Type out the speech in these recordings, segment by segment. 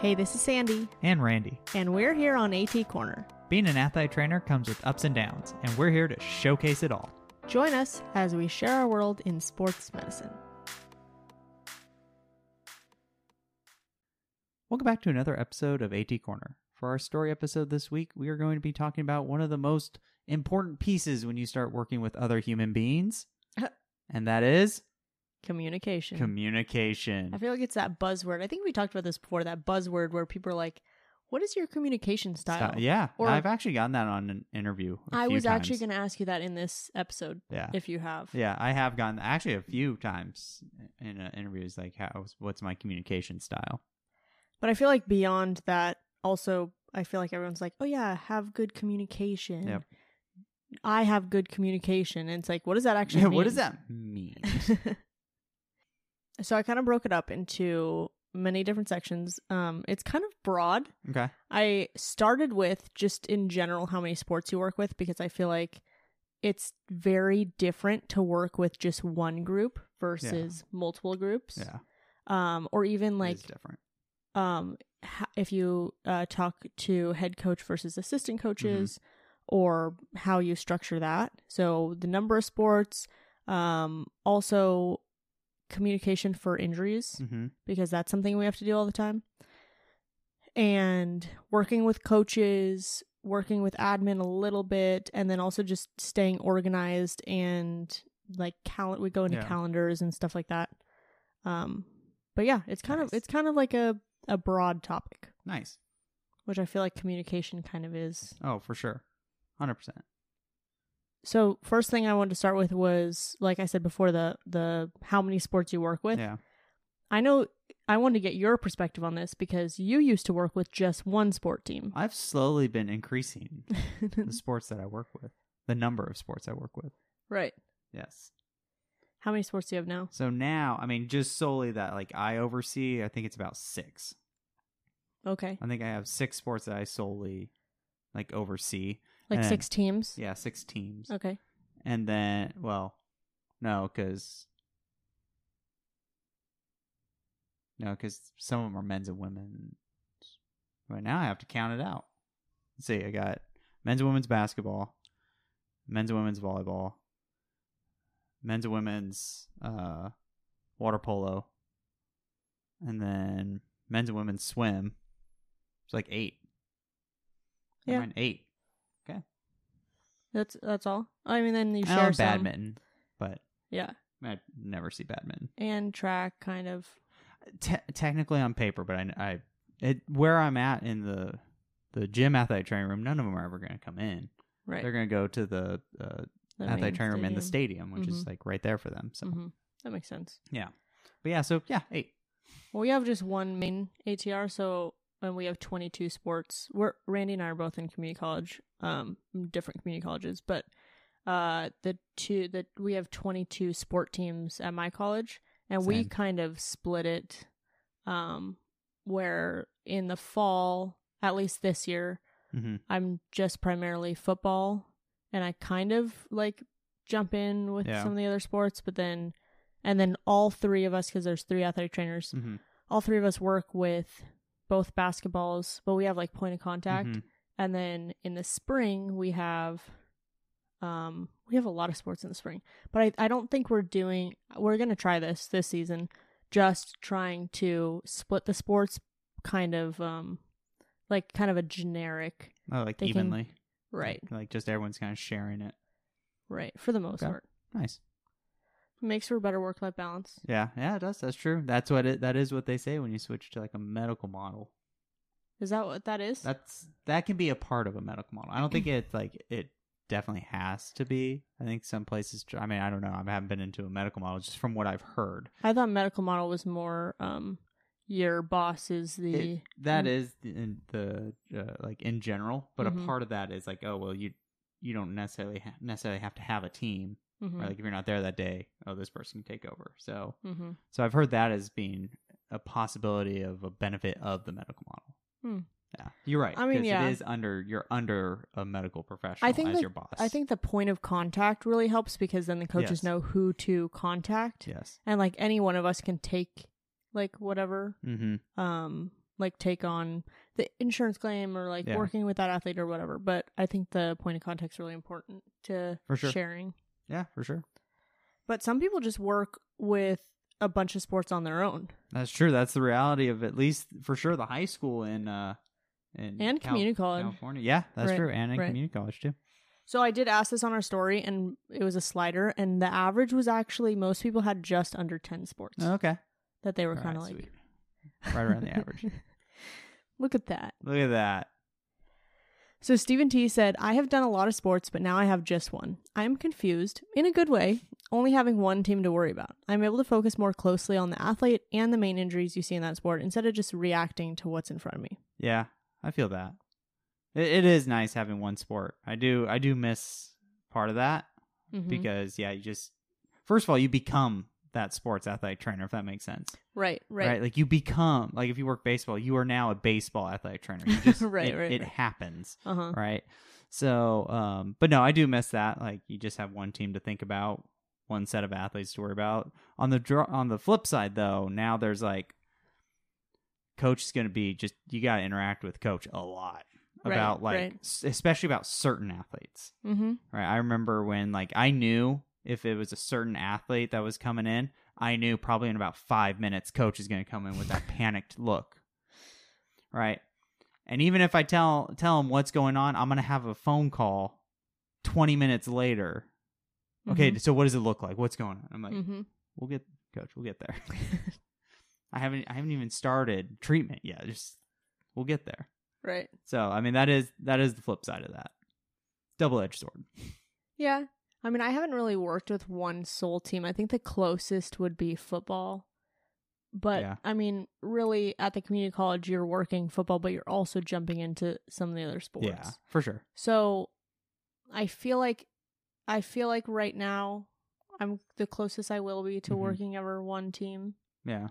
Hey, this is Sandy, and Randy. and we're here on AT Corner. Being an athlete trainer comes with ups and downs, and we're here to showcase it all. Join us as we share our world in sports medicine. Welcome back to another episode of AT Corner. For our story episode this week, we are going to be talking about one of the most important pieces when you start working with other human beings, and that is Communication. communication. I feel like it's that buzzword. I think we talked about this before that buzzword where people are like, What is your communication style? Sti- yeah, Or- I've actually gotten that on an interview. I I was actually going to ask you that in this episode, Yeah, if you have. yeah, I have gotten actually a few times in uh, interviews. Like, how what's my communication style? But I feel like beyond that, also, I feel like everyone's like, Oh, yeah, have good communication. Yep. I have good communication. And it's like, what does that actually Yeah, mean? what does that mean? so I kind of broke it up into many different sections. Um, it's kind of broad. okay. I started with just in general how many sports you work with because I feel like it's very different to work with just one group versus multiple groups. Yeah, Um, or even like different. um, if you uh, talk to head coach versus assistant coaches, Mm-hmm. or how you structure that. So the number of sports, um, also communication for injuries Mm-hmm. because that's something we have to do all the time. And working with coaches, working with admin a little bit, and then also just staying organized and like cal- we go into Yeah. calendars and stuff like that. Um, but yeah, it's kind of it's kind of like a a broad topic, Nice. which I feel like communication kind of is. Oh, for sure. Hundred percent. So first thing I wanted to start with was like I said before the the how many sports you work with. Yeah. I know I wanted to get your perspective on this because you used to work with just one sport team. I've slowly been increasing the sports that I work with, the number of sports I work with. right. Yes. How many sports do you have now? So now, I mean, just solely that like I oversee, I think it's about six. Okay. I think I have six sports that I solely like oversee. Like And- six teams? Yeah, six teams. Okay. And then, well, no, because no, because some of them are men's and women's. Right now, I have to count it out. Let's see, I got men's and women's basketball, men's and women's volleyball, men's and women's uh, water polo, and then men's and women's swim. It's like eight. Yeah. Eight. That's that's all. I mean then you I share know some. badminton, but Yeah. I never see badminton. And track kind of. Te- technically on paper, but I, I it where I'm at in the the gym athletic training room, none of them are ever going to come in. Right. They're going to go to the uh, the athletic training room in the stadium. stadium, which is Mhm. like right there for them. So, Mhm. That makes sense. Yeah. But yeah, so yeah, eight. Well, we have just one main ATR, so and we have 22 sports. We're Randy and I are both in community college, um, different community colleges, but uh, the two that we have 22 sport teams at my college, and we kind of split it, um, where in the fall, at least this year, Mm-hmm. I'm just primarily football, and I kind of like jump in with Yeah. some of the other sports, but then, and then all three of us, because there's three athletic trainers, Mm-hmm. all three of us work with both basketballs, but we have like point of contact. Mhm. And then in the spring we have um we have a lot of sports in the spring. But I, I don't think we're doing we're gonna try this this season, just trying to split the sports kind of um like kind of a generic Oh, like can- evenly, right, Like, like just everyone's kind of sharing it. right, for the most Okay. part. Nice. Makes for a better work life balance. Yeah, yeah, it does. That's true. That's what it. That is what they say when you switch to like a medical model. Is that what that is? That's that can be a part of a medical model. I don't think it's like it definitely has to be. I think some places. I mean, I don't know. I haven't been into a medical model just from what I've heard. I thought medical model was more um your boss is the It, that is in the uh, like in general, but Mhm. a part of that is like, oh well, you you don't necessarily ha- necessarily have to have a team. Mhm, Or like if you're not there that day, oh, this person can take over. So mhm. so I've heard that as being a possibility of a benefit of the medical model. Hmm. Yeah, you're right. I mean, yeah. it is under you're under a medical professional I think as that- your boss. I think the point of contact really helps because then the coaches Yes. know who to contact, yes. and like any one of us can take like whatever. Mm-hmm. Um, like take on the insurance claim or like Yeah. working with that athlete or whatever. But I think the point of contact is really important to For sure. sharing. Yeah, for sure. But some people just work with a bunch of sports on their own. That's true. That's the reality of at least for sure the high school in uh in And Cal- community college. California. Yeah, that's Right, true. And in right. community college too. So I did ask this on our story and it was a slider and the average was actually most people had just under 10 sports Okay. that they were kind of right, like sweet. right around the average. Look at that. Look at that. So Stephen T said, I have done a lot of sports, but now I have just one. I am confused, in a good way, only having one team to worry about. I'm able to focus more closely on the athlete and the main injuries you see in that sport instead of just reacting to what's in front of me. Yeah, I feel that. It, it is nice having one sport. I do. I do miss part of that Mhm. because yeah, you just first of all you become that sports athletic trainer if that makes sense. right, right, Like you become like if you work baseball, you are now a baseball athletic trainer. You just Right, it, right, it right. happens. Uh huh. right? So, um, but no, I do miss that. Like, you just have one team to think about, one set of athletes to worry about. On the dr- on the flip side, though, now there's like, coach is going to be just you got to interact with coach a lot Right, about like, right. especially about certain athletes. Mm-hmm. Right? I remember when like I knew if it was a certain athlete that was coming in, I knew probably in about five minutes, coach is going to come in with that panicked look. Right. And even if I tell tell him what's going on, I'm going to have a phone call 20 minutes later. Okay, so what does it look like? What's going on? I'm like, Mm-hmm. we'll get coach, we'll get there. I haven't I haven't even started treatment yet. Just we'll get there. Right. So, I mean that is that is the flip side of that. Double-edged sword. Yeah. I mean, I haven't really worked with one sole team. I think the closest would be football. But Yeah. I mean, really, at the community college, you're working football, but you're also jumping into some of the other sports. Yeah, for sure. So I feel like I feel like right now I'm the closest I will be to Mhm. working ever one team. Yeah.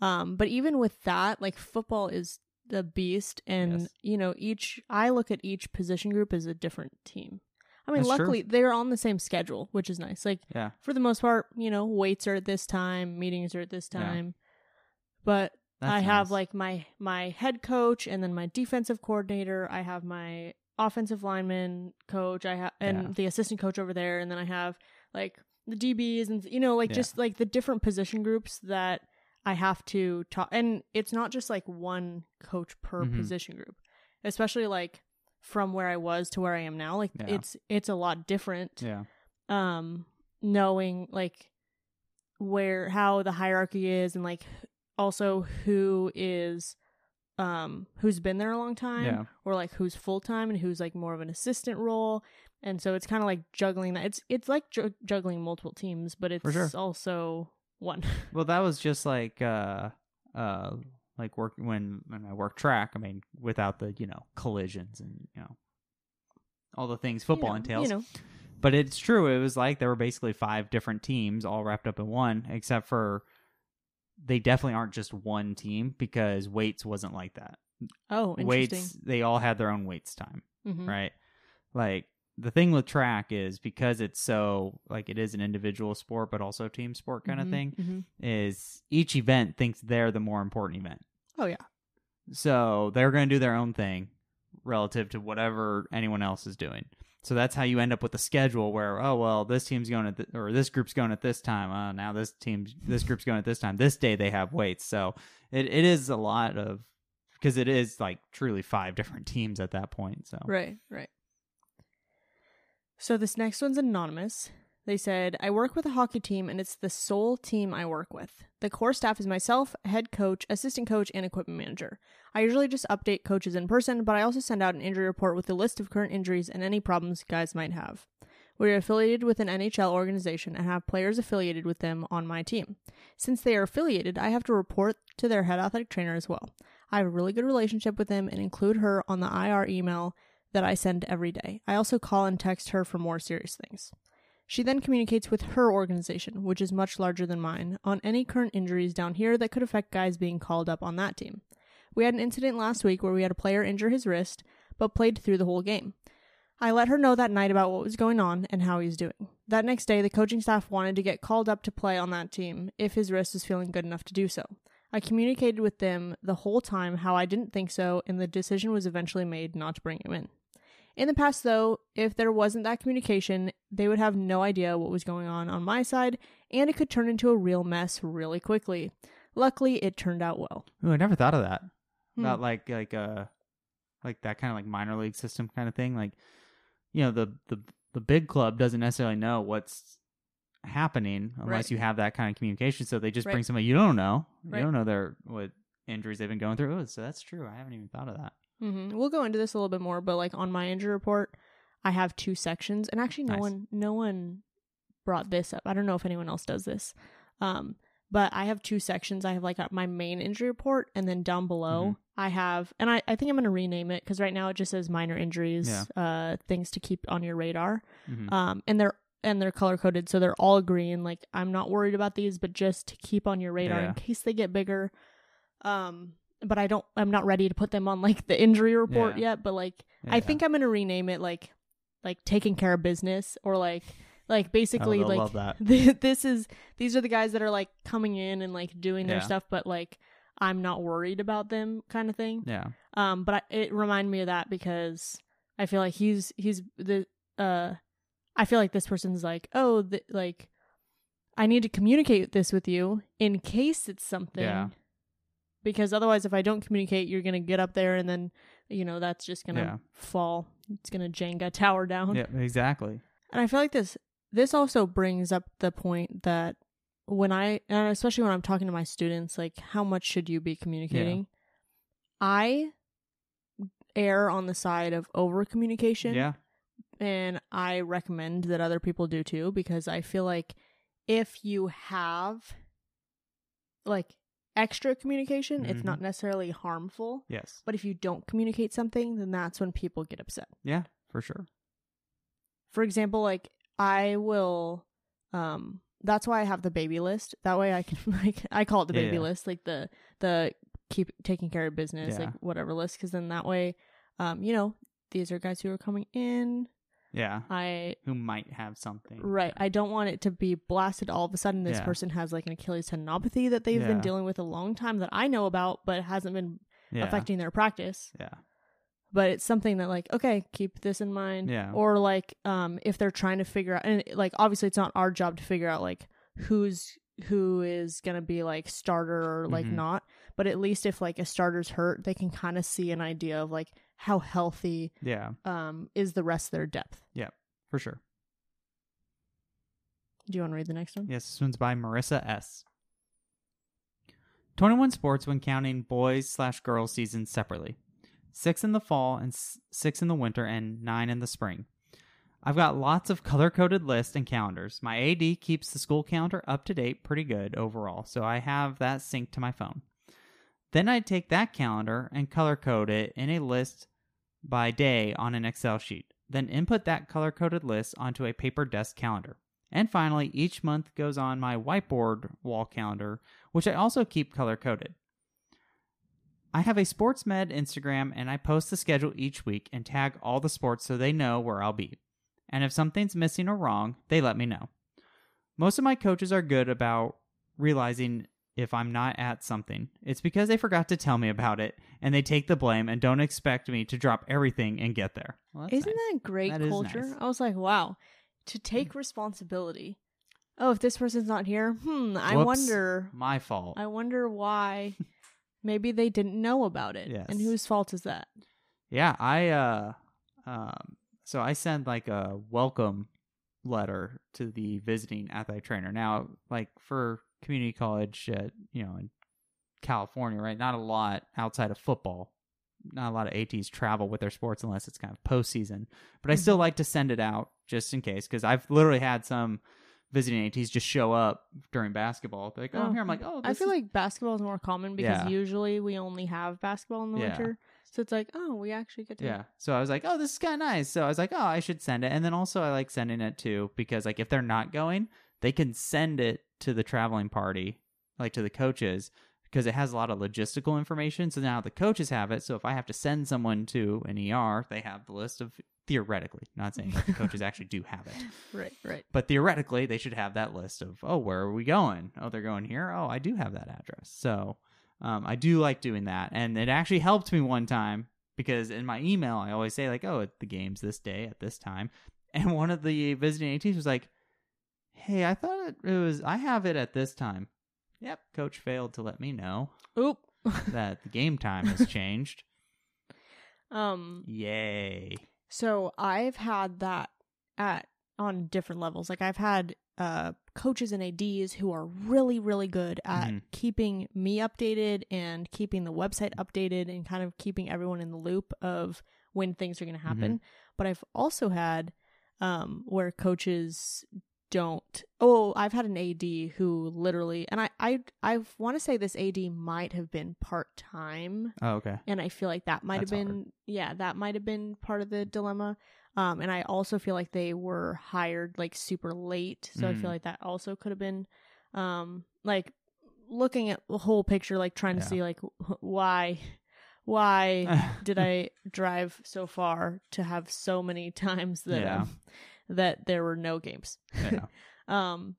Um, but even with that, like football is the beast, and Yes. you know each I look at each position group as a different team. I mean, That's true. luckily they're on the same schedule, which is nice. Like Yeah. for the most part, you know, weights are at this time, meetings are at this Yeah. time. But That's I have like my my head coach and then my defensive coordinator. I have my offensive lineman coach. I have and Yeah. the assistant coach over there, and then I have like the DBs and you know like Yeah. just like the different position groups that I have to talk. And it's not just like one coach per Mhm. position group, especially like from where I was to where I am now. Like Yeah. it's it's a lot different Yeah. um knowing like where how the hierarchy is and like also who is um who's been there a long time Yeah. or like who's full time and who's like more of an assistant role and so it's kind of like juggling that it's it's like ju- juggling multiple teams but it's sure. also one Well, that was just like uh uh like work when when I work track. I mean, without the you know collisions and you know all the things football you know, entails. you know But it's true. It was like there were basically five different teams all wrapped up in one, except for they definitely aren't just one team because weights wasn't like that. oh interesting Weights they all had their own weights time. Mhm. right? Like the thing with track is because it's so like it is an individual sport but also team sport kind of Mhm, thing mhm. is each event thinks they're the more important event. oh yeah So they're going to do their own thing relative to whatever anyone else is doing. So that's how you end up with a schedule where oh well this team's going at th- or this group's going at this time. Uh, now this team this group's going at this time. This day they have weights. So it, it is a lot of because it is like truly five different teams at that point. So Right, right. So this next one's anonymous. They said, I work with a hockey team and it's the sole team I work with. The core staff is myself, head coach, assistant coach, and equipment manager. I usually just update coaches in person, but I also send out an injury report with a list of current injuries and any problems guys might have. We are affiliated with an NHL organization and have players affiliated with them on my team. Since they are affiliated, I have to report to their head athletic trainer as well. I have a really good relationship with them and include her on the IR email that I send every day. I also call and text her for more serious things. She then communicates with her organization, which is much larger than mine, on any current injuries down here that could affect guys being called up on that team. We had an incident last week where we had a player injure his wrist, but played through the whole game. I let her know that night about what was going on and how he was doing. That next day, the coaching staff wanted to get called up to play on that team if his wrist was feeling good enough to do so. I communicated with them the whole time how I didn't think so, and the decision was eventually made not to bring him in. In the past, though, if there wasn't that communication, they would have no idea what was going on on my side, and it could turn into a real mess really quickly. Luckily, it turned out well. Ooh, I never thought of that. Hmm. About like like uh like that kind of like minor league system kind of thing. Like you know the the the big club doesn't necessarily know what's happening unless Right. you have that kind of communication. So they just bring somebody you don't know. Right. You don't know their what injuries they've been going through. Oh, so that's true. I haven't even thought of that. Hmm We'll go into this a little bit more, but like on my injury report, I have two sections, and actually, no Nice. one, no one brought this up. I don't know if anyone else does this, um, but I have two sections. I have like my main injury report, and then down below, Mhm. I have, and I, I think I'm gonna rename it because right now it just says minor injuries, Yeah. uh, things to keep on your radar, Mhm. um, and they're and they're color coded, so they're all green. Like I'm not worried about these, but just to keep on your radar Yeah. in case they get bigger. Um, but I don't. I'm not ready to put them on like the injury report Yeah. yet. But like, Yeah, I think I'm gonna rename it like, like taking care of business or like, like Oh, basically they'll like this is these are the guys that are like coming in and like doing their Yeah. stuff, but like I'm not worried about them kind of thing. Yeah. Um, but I, it reminded me of that because I feel like he's he's the uh, I feel like this person's like, oh, th- like I need to communicate this with you in case it's something. Yeah. Because otherwise, if I don't communicate, you're gonna get up there and then, you know, that's just gonna Yeah. fall. It's gonna Jenga tower down. Yeah. Exactly. And I feel like this this also brings up the point that when I and especially when I'm talking to my students, like how much should you be communicating? I err on the side of over communication. Yeah. And I recommend that other people do too, because I feel like if you have like extra communication, it's Mhm. not necessarily harmful. Yes. But if you don't communicate something, then that's when people get upset Yeah. For sure. for example like i will um that's why i have the baby list that way i can like i call it the Yeah, baby yeah. list like the the keep taking care of business Yeah. like whatever list because then that way um you know these are guys who are coming in Yeah. i Who might have something. right i don't want it to be blasted all of a sudden this Yeah. person has like an achilles tendinopathy that they've been dealing with a long time that i know about but hasn't been Yeah. affecting their practice Yeah. but it's something that like okay keep this in mind Yeah. or like um if they're trying to figure out and like obviously it's not our job to figure out like who's who is gonna be like starter or like Mhm. not but at least if like a starter's hurt they can kind of see an idea of like how healthy Yeah. um is the rest of their depth Yeah, For sure. do you want to read the next one Yes, this one's by Marissa S. 21 sports when counting boys slash girls seasons separately. Six in the fall and six in the winter and nine in the spring. I've got lots of color coded lists and calendars. My AD keeps the school calendar up to date pretty good overall, so I have that synced to my phone. Then I'd take that calendar and color code it in a list by day on an Excel sheet. Then input that color coded list onto a paper desk calendar. And finally, each month goes on my whiteboard wall calendar, which I also keep color coded. I have a SportsMed Instagram and I post the schedule each week and tag all the sports so they know where I'll be. And if something's missing or wrong, they let me know. Most of my coaches are good about realizing if I'm not at something. It's because they forgot to tell me about it and they take the blame and don't expect me to drop everything and get there. Well, Isn't nice. that great That is culture nice. i was like wow to take responsibility oh if this person's not here hmm i Whoops. wonder my fault? I wonder why maybe they didn't know about it. And whose fault is that? Yeah, I uh um so I send like a welcome letter to the visiting athletic trainer. Now, like for community college at, you know, in California, right? Not a lot outside of football. Not a lot of ATs travel with their sports unless it's kind of postseason. But I still mm-hmm. like to send it out just in case because I've literally had some visiting ATs just show up during basketball. They're like, "Oh, I'm here." I'm like, "Oh, I feel is- like basketball is more common because Yeah. usually we only have basketball in the Yeah. winter. So it's like, oh, we actually get to. Yeah. So I was like, oh, this is kind of nice. So I was like, oh, I should send it. And then also I like sending it too because like if they're not going, they can send it to the traveling party, like to the coaches because it has a lot of logistical information. So now the coaches have it. So if I have to send someone to an ER, they have the list of theoretically, not saying that the coaches actually do have it, Right, right. but theoretically they should have that list of, oh, where are we going? Oh, they're going here. Oh, I do have that address. So um, I do like doing that, and it actually helped me one time because in my email I always say like, "Oh, the game's this day at this time," and one of the visiting ATs was like, "Hey, I thought it, it was I have it at this time." Yep, coach failed to let me know Oop. that the game time has changed. um. Yay! So I've had that at on different levels. Like I've had uh coaches and ADs who are really really good at Mhm. keeping me updated and keeping the website updated and kind of keeping everyone in the loop of when things are going to happen. But I've also had um where coaches don't oh i've had an ad who literally and i i i want to say this ad might have been part-time Oh, okay. and I feel like that might have been hard. yeah, that might have been part of the dilemma. Um and I also feel like they were hired like super late, so I Mm. feel like that also could have been um like looking at the whole picture like trying to see like wh- why why did I drive so far to have so many times that Yeah. um, that there were no games. yeah. Um,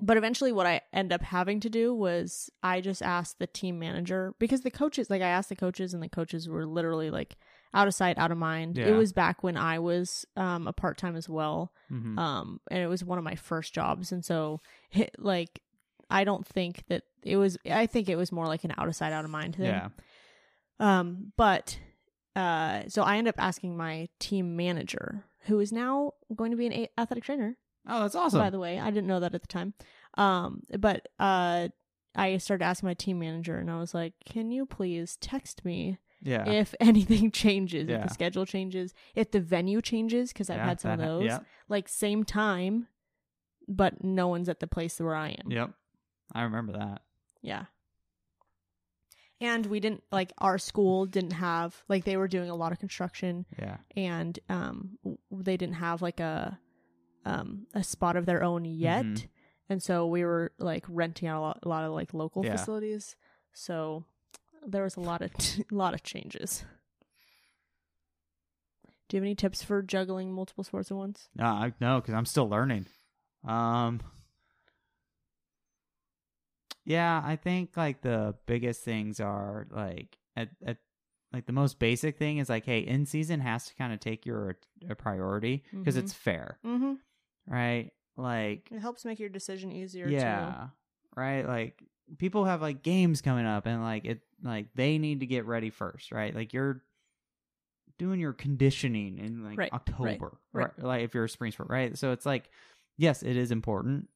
but eventually, what I end up having to do was I just asked the team manager because the coaches, like I asked the coaches, and the coaches were literally like out of sight, out of mind. It was back when I was um, a part time as well, Mhm. um, and it was one of my first jobs, and so it, like I don't think that it was. I think it was more like an out of sight, out of mind thing. yeah. Um, but uh, so I end up asking my team manager, who is now going to be an athletic trainer Oh, that's awesome. by the way. I didn't know that at the time. Um, but uh, I started asking my team manager, and I was like, "Can you please text me yeah. if anything changes, if the schedule changes, if the venue changes? Because I've Yeah, had some of those, Yeah. like same time, but no one's at the place where I am. Yep. I remember that. Yeah. And we didn't like our school didn't have like they were doing a lot of construction Yeah. and um w- they didn't have like a um a spot of their own yet Mhm. and so we were like renting out a lot, a lot of like local Yeah. facilities so there was a lot of a lot of changes do you have any tips for juggling multiple sports at once No, I no, because I'm still learning. Um. Yeah, I think like the biggest things are like at at like the most basic thing is like, hey, in season has to kind of take your a priority because Mhm. it's fair, mm-hmm right? Like, it helps make your decision easier yeah, right. Like people have like games coming up, and like it, like they need to get ready first, right? Like you're doing your conditioning in like Right, right, October, right. Like if you're a spring sport, right? So it's like, yes, it is important,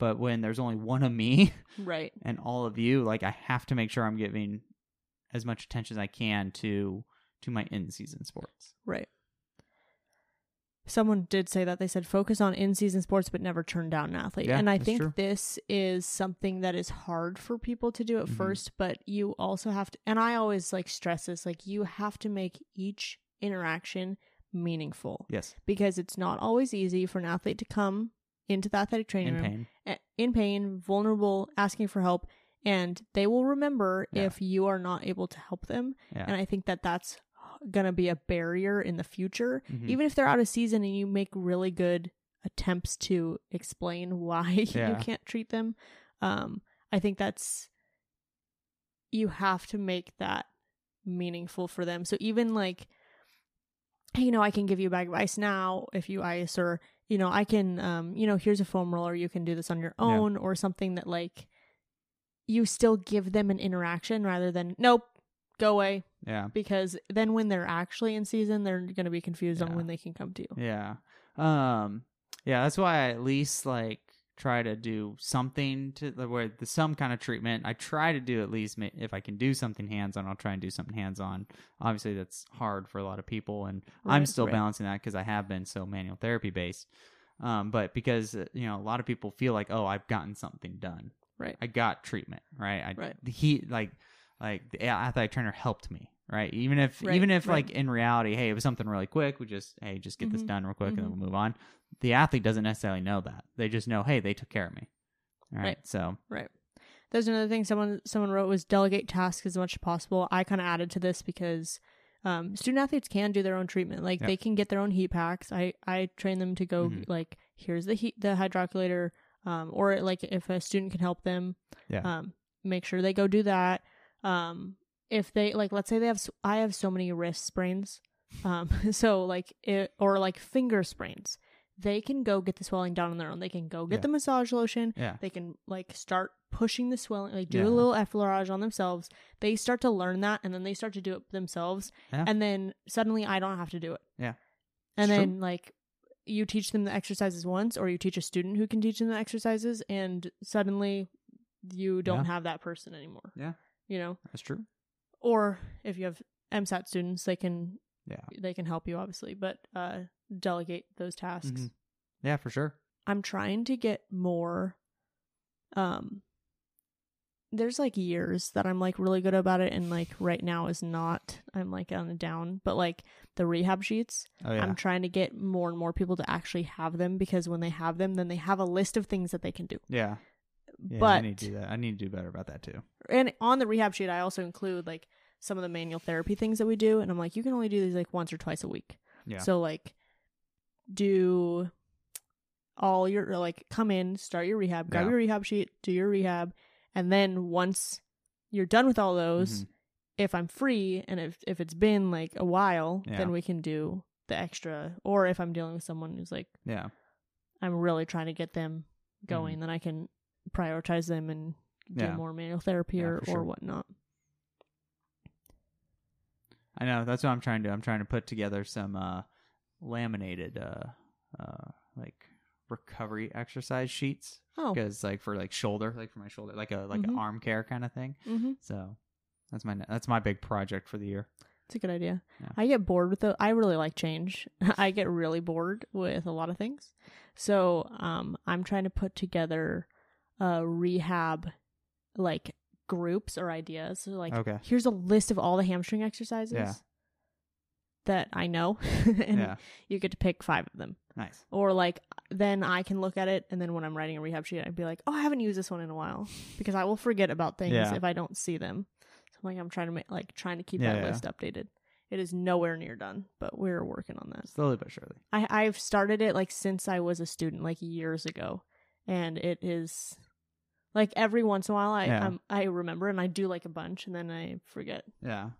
but when there's only one of me right and all of you, like I have to make sure I'm giving as much attention as I can to to my in season sports. Right. Someone did say that they said focus on in-season sports but never turn down an athlete. Yeah, and I think true. this is something that is hard for people to do at Mhm. first, but you also have to and I always like stress this like you have to make each interaction meaningful Yes, because it's not always easy for an athlete to come into the athletic training in room pain. in pain, vulnerable, asking for help, and they will remember Yeah. if you are not able to help them. Yeah. And I think that that's going to be a barrier in the future. Mhm. Even if they're out of season and you make really good attempts to explain why Yeah. you can't treat them, um, I think that's you have to make that meaningful for them. So even like, you know, I can give you a bag of ice now if you ice, or you know, I can, um, you know, here's a foam roller. You can do this on your Yeah. own, or something that like you still give them an interaction rather than nope, go away. Yeah. Because then when they're actually in season, they're going to be confused on when they can come to you. Yeah. Um yeah, that's why I at least like try to do something to the where the some kind of treatment. I try to do at least if I can do something hands on, I'll try and do something hands on. Obviously that's hard for a lot of people and I'm still right. balancing that cuz I have been so manual therapy based. Um but because uh, you know, a lot of people feel like, "Oh, I've gotten something done." Right. I got treatment, right? I Right. he like like the athletic trainer helped me, right? Even if Right, even if right. like in reality, hey, it was something really quick, we just hey, just get this Mhm, done real quick and then mhm. we'll move on. The athlete doesn't necessarily know that. They just know, hey, they took care of me. All right. Right. So Right. There's another thing someone someone wrote was delegate tasks as much as possible. I kind of added to this because um, student athletes can do their own treatment. Like Yep. they can get their own heat packs. I I train them to go Mhm. like here's the heat the hydrocollator, um, or like if a student can help them, Yeah. um, make sure they go do that. um if they like let's say they have I have so many wrist sprains um so like it or like finger sprains they can go get the swelling down on their own they can go get Yeah. the massage lotion Yeah. they can like start pushing the swelling like do Yeah. a little effleurage on themselves they start to learn that and then they start to do it themselves Yeah. and then suddenly i don't have to do it Yeah. and It's true. then like you teach them the exercises once or you teach a student who can teach them the exercises and suddenly you don't have that person anymore Yeah. you know That's true. or if you have MSAT students, they can Yeah. they can help you obviously, but uh, delegate those tasks. Mhm. Yeah, for sure. I'm trying to get more. Um, there's like years that I'm like really good about it, and like right now is not. I'm like on a down, but like the rehab sheets, Oh yeah. I'm trying to get more and more people to actually have them because when they have them, then they have a list of things that they can do. yeah. Yeah, but I need to do that. I need to do better about that too. and on the rehab sheet i also include like some of the manual therapy things that we do and i'm like you can only do these like once or twice a week Yeah. so like do all your like come in start your rehab grab Yeah. your rehab sheet do your rehab and then once you're done with all those Mhm. if i'm free and if if it's been like a while Yeah. then we can do the extra or if i'm dealing with someone who's like Yeah. i'm really trying to get them going then i can prioritize them and do Mm-hmm. Yeah. more manual therapy or, sure. or whatnot I know. That's what I'm trying to do. I'm trying to put together some uh laminated uh uh like recovery exercise sheets oh because like for like shoulder, like for my shoulder, like a like Mhm. an arm care kind of thing. mm-hmm. So that's my that's my big project for the year. It's a good idea. Yeah. I get bored with the. I really like change. I get really bored with a lot of things. So, um, I'm trying to put together, a rehab, like groups or ideas. So, like, Okay. here's a list of all the hamstring exercises Yeah. that I know, and yeah. you get to pick five of them. Nice. Or like, then I can look at it, and then when I'm writing a rehab sheet, I'd be like, oh, I haven't used this one in a while because I will forget about things Yeah. if I don't see them. So I'm like, I'm trying to make like trying to keep that list updated. It is nowhere near done, but we're working on that. Slowly but surely. I I've started it like since I was a student, like years ago, and it is like every once in a while I Yeah. um, I remember and I do like a bunch and then I forget. Yeah.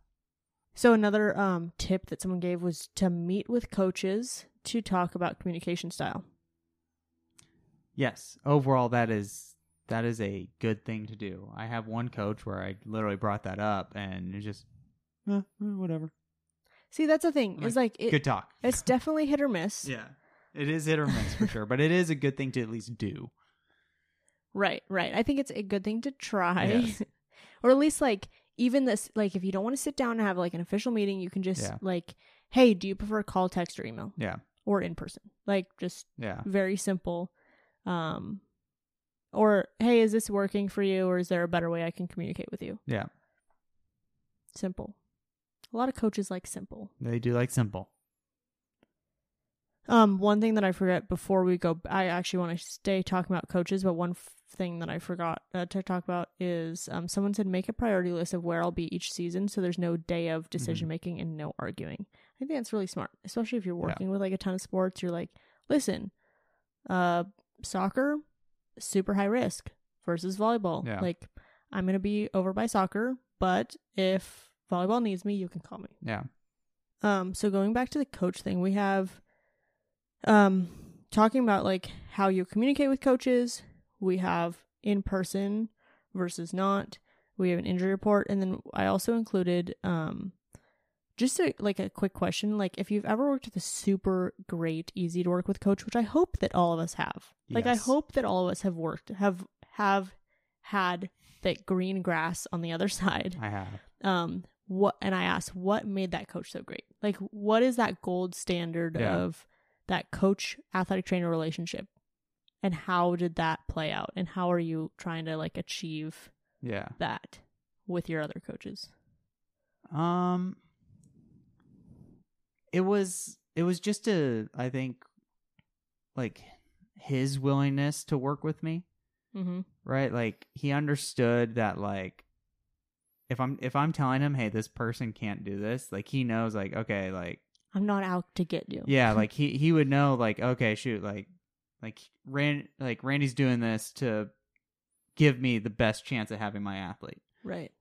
So another um tip that someone gave was to meet with coaches to talk about communication style. Yes. Overall, that is that is a good thing to do. I have one coach where I literally brought that up, and it's just eh, eh, whatever. See, that's the thing. It's like it, good talk. it's definitely hit or miss. Yeah. It is hit or miss for sure, but it is a good thing to at least do. Right, right. I think it's a good thing to try. Yes. or at least like even this like if you don't want to sit down and have like an official meeting, you can just Yeah. like, hey, do you prefer call, text, or email? Yeah. Or in person. Like just Yeah. very simple. Um or hey, is this working for you or is there a better way I can communicate with you? Yeah. Simple. A lot of coaches like simple. They do like simple. Um, one thing that I forget before we go, I actually want to stay talking about coaches, but one f- thing that I forgot uh, to talk about is um, someone said make a priority list of where I'll be each season, so there's no day of decision making and no arguing. I think that's really smart, especially if you're working with like a ton of sports. You're like, listen, uh, soccer, super high risk versus volleyball. Yeah. Like, I'm gonna be over by soccer, but if volleyball needs me, you can call me. Yeah. Um, so going back to the coach thing, we have um talking about like how you communicate with coaches. We have in person versus not. We have an injury report, and then I also included um just a, like a quick question, like if you've ever worked with a super great, easy to work with coach, which I hope that all of us have. Like I hope that all of us have worked have have had that green grass on the other side I have. um what and i asked what made that coach so great like what is that gold standard Yeah. of that coach athletic trainer relationship and how did that play out and how are you trying to like achieve Yeah. that with your other coaches Um it was it was just a I think like his willingness to work with me, mm-hmm right? Like he understood that like if I'm if I'm telling him, "Hey, this person can't do this." Like he knows like okay, like i'm not out to get you yeah, like he he would know like okay, shoot, like like Rand like Randy's doing this to give me the best chance of having my athlete. right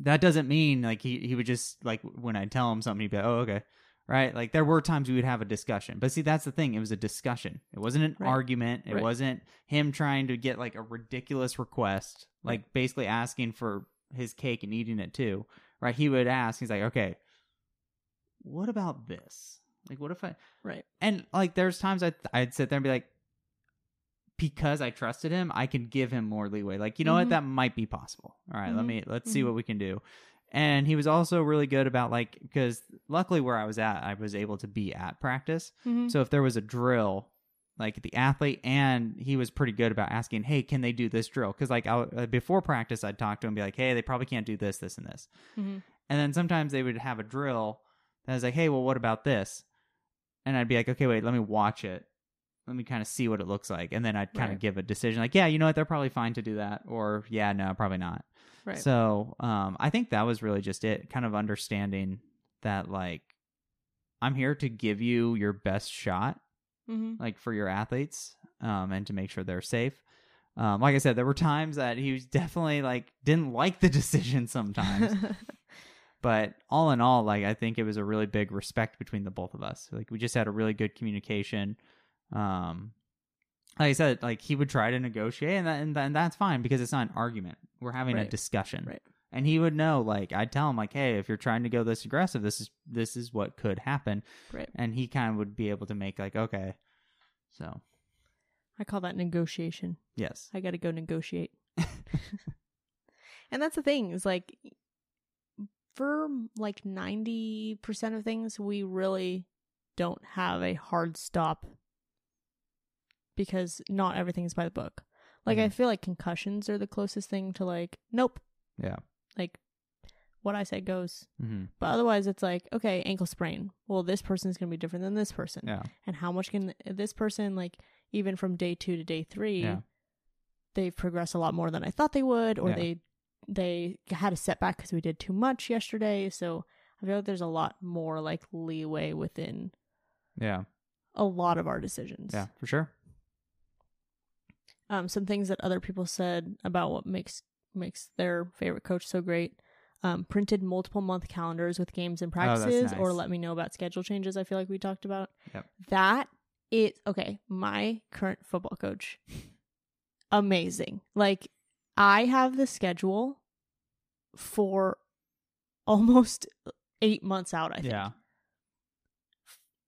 that doesn't mean like he he would just like when I tell him something, he'd be like, oh okay, right? Like there were times we would have a discussion, but see that's the thing, it was a discussion. It wasn't an Right. argument. It Right. wasn't him trying to get like a ridiculous request, like basically asking for his cake and eating it too, right? He would ask, he's like, okay, what about this? Like, what if I Right. and like there's times I'd, I'd sit there and be like because i trusted him i can give him more leeway like you know Mhm. what that might be possible all right, let Mhm. me let's see Mhm. what we can do and he was also really good about like because luckily where i was at i was able to be at practice Mhm. so if there was a drill like the athlete and he was pretty good about asking hey can they do this drill because like I, uh, before practice i'd talk to him and be like hey they probably can't do this this and this Mhm. and then sometimes they would have a drill that was like, hey, well, what about this? And I'd be like, okay, wait, let me watch it. Let me kind of see what it looks like. And then I'd kind of Right. give a decision like, yeah, you know what? They're probably fine to do that. Or, yeah, no, probably not. Right. So um, I think that was really just it, kind of understanding that, like, I'm here to give you your best shot, Mhm. like, for your athletes um, and to make sure they're safe. Um, like I said, there were times that he was definitely like didn't like the decision sometimes but all in all like i think it was a really big respect between the both of us like we just had a really good communication um like i said like he would try to negotiate and, that, and, and that's fine because it's not an argument we're having a discussion Right. and he would know like i'd tell him like hey if you're trying to go this aggressive this is this is what could happen right. and he kind of would be able to make like okay so I call that negotiation. yes I got to go negotiate. and that's the thing is like for like 90% of things we really don't have a hard stop because not everything is by the book. Like I Mhm. feel like concussions are the closest thing to like nope, yeah like what I say goes. hmm But otherwise it's like okay, ankle sprain. Well, this person is going to be different than this person. yeah And how much can this person like even from day 2 to day 3 Yeah. they've progressed a lot more than I thought they would, or Yeah. they they had a setback because we did too much yesterday. So I feel like there's a lot more like leeway within yeah a lot of our decisions. yeah for sure Um, some things that other people said about what makes makes their favorite coach so great. Um, printed multiple month calendars with games and Oh, practices, or let me know about schedule changes. I feel like we talked about Yep. that. It okay. My current football coach, amazing. Like I have the schedule for almost eight months out. I think yeah